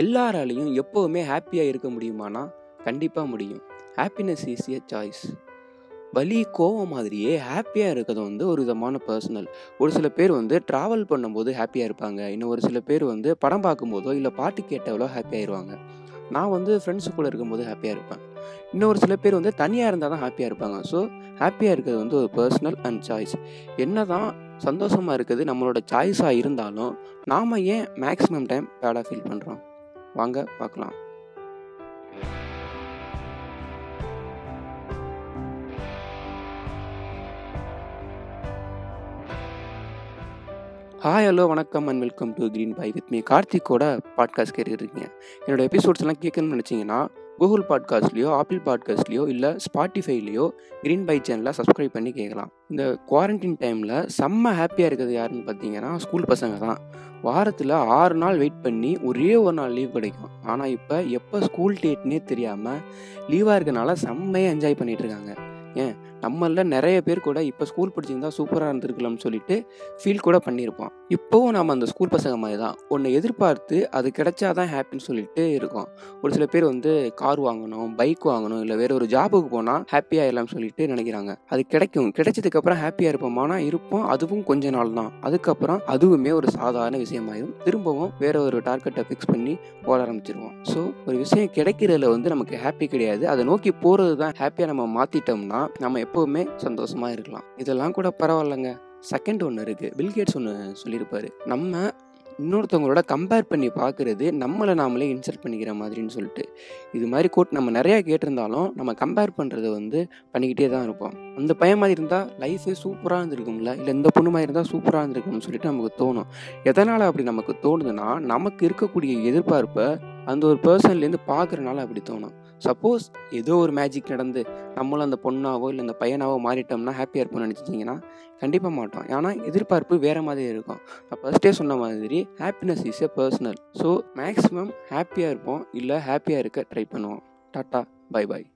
எல்லாராலையும் எப்போவுமே ஹாப்பியாக இருக்க முடியுமானா கண்டிப்பாக முடியும். ஹாப்பினஸ் இஸ் எ சாய்ஸ் வலி கோவம் மாதிரியே ஹாப்பியாக இருக்கிறது வந்து ஒரு விதமான பர்சனல் ஒரு சில பேர் வந்து ட்ராவல் பண்ணும்போது ஹாப்பியாக இருப்பாங்க. இன்னும் ஒரு சில பேர் வந்து படம் பார்க்கும்போதோ இல்லை பாட்டு கேட்டவளோ ஹாப்பி ஆயிடுவாங்க நான் வந்து ஃப்ரெண்ட்ஸு கூட இருக்கும்போது ஹாப்பியாக இருப்பேன். இன்னொரு சில பேர் வந்து தனியாக இருந்தால் தான் ஹாப்பியாக இருப்பாங்க. ஸோ ஹாப்பியாக இருக்கிறது வந்து ஒரு பர்சனல் அண்ட் சாய்ஸ் என்ன தான் சந்தோஷமாக இருக்கிறது நம்மளோட சாய்ஸாக இருந்தாலும் நாம் ஏன் மேக்ஸிமம் டைம் பேடாக ஃபீல் பண்ணுறோம் வாங்க பார்க்கலாம். ஹாய் ஹலோ வணக்கம் and welcome to green pie with me கார்த்திக்கோட podcast கேட்டுருக்கீங்க என்னோட எபிசோட்ஸ்லாம் கேட்கணும்னு நினச்சிங்கன்னா கூகுள் பாட்காஸ்ட்லேயோ ஆப்பிள் பாட்காஸ்ட்லேயோ இல்லை ஸ்பாட்டிஃபைலையோ க்ரீன் பை சேனலை சப்ஸ்கிரைப் பண்ணி கேட்கலாம். இந்த குவாரண்டைன் டைமில் செம்ம ஹாப்பியாக இருக்கிறது யாருன்னு பார்த்தீங்கன்னா ஸ்கூல் பசங்க தான். வாரத்தில் ஆறு நாள் வெயிட் பண்ணி ஒரே ஒரு நாள் லீவ் கிடைக்கும். ஆனால் இப்போ எப்போ ஸ்கூல் டேட்னே தெரியாமல் லீவாக இருக்கனால செம்மையாக என்ஜாய் பண்ணிகிட்டு இருக்காங்க. ஏன்? நம்மளில் நிறைய பேர் கூட இப்போ ஸ்கூல் படிச்சிருந்தா சூப்பராக இருந்திருக்கலாம்னு சொல்லிட்டு ஃபீல் கூட பண்ணியிருப்போம் இப்போவும் நம்ம அந்த ஸ்கூல் பசங்க மாதிரி தான். ஒன்று எதிர்பார்த்து அது கிடைச்சாதான் ஹாப்பின்னு சொல்லிட்டு இருக்கோம். ஒரு சில பேர் வந்து கார் வாங்கணும் பைக் வாங்கணும் இல்லை வேற ஒரு ஜாபுக்கு போனால் ஹாப்பியாக ஆயிடலாம்னு சொல்லிட்டு நினைக்கிறாங்க. அது கிடைக்கும். கிடைச்சதுக்கப்புறம் ஹாப்பியாக இருப்போமானா இருப்போம்? அதுவும் கொஞ்ச நாள் தான். அதுக்கப்புறம் அதுவுமே ஒரு சாதாரண விஷயமாயிடும் திரும்பவும் வேற ஒரு டார்கெட்டை ஃபிக்ஸ் பண்ணி போட ஆரம்பிச்சிருவோம். ஸோ ஒரு விஷயம் கிடைக்கிறதுல வந்து நமக்கு ஹாப்பி கிடையாது. அதை நோக்கி போகிறது தான் ஹாப்பியாக நம்ம மாற்றிட்டோம்னா நம்ம எப்போவுமே சந்தோஷமா இருக்கலாம். இதெல்லாம் கூட பரவாயில்லைங்க. செகண்ட் ஒன்று இருக்குது பில்கேட்ஸ் ஒன்று சொல்லியிருப்பாரு. நம்ம இன்னொருத்தவங்களோட கம்பேர் பண்ணி பார்க்குறது நம்மளை நாமளே இன்சல்ட் பண்ணிக்கிற மாதிரின்னு சொல்லிட்டு. இது மாதிரி கோட் நம்ம நிறையா கேட்டிருந்தாலும் நம்ம கம்பேர் பண்ணுறது வந்து பண்ணிக்கிட்டே தான் இருப்போம். அந்த பையன் மாதிரி இருந்தால் லைஃபே சூப்பராக இருந்திருக்கும்ல? இல்லை இந்த பொண்ணு மாதிரி இருந்தால் சூப்பராக இருந்திருக்கும்னு சொல்லிட்டு நமக்கு தோணும். எதனால் அப்படி நமக்கு தோணுதுன்னா நமக்கு இருக்கக்கூடிய எதிர்பார்ப்பை அந்த ஒரு பர்சன்லேருந்து பார்க்குறனால அப்படி தோணும். சப்போஸ் ஏதோ ஒரு மேஜிக் நடந்து நம்மளும் அந்த பொண்ணாவோ இல்லை அந்த பையனாவோ மாறிட்டோம்னா ஹாப்பியாக இருப்போம்னு நினச்சிட்டிங்கன்னா கண்டிப்பாக மாட்டோம். ஏன்னா எதிர்பார்ப்பு வேறு மாதிரி இருக்கும். நான் ஃபஸ்ட்டே சொன்ன மாதிரி happiness is a personal so maximum ஹாப்பியாக இருப்போம் இல்லை ஹாப்பியாக இருக்க ட்ரை பண்ணுவோம். Tata bye bye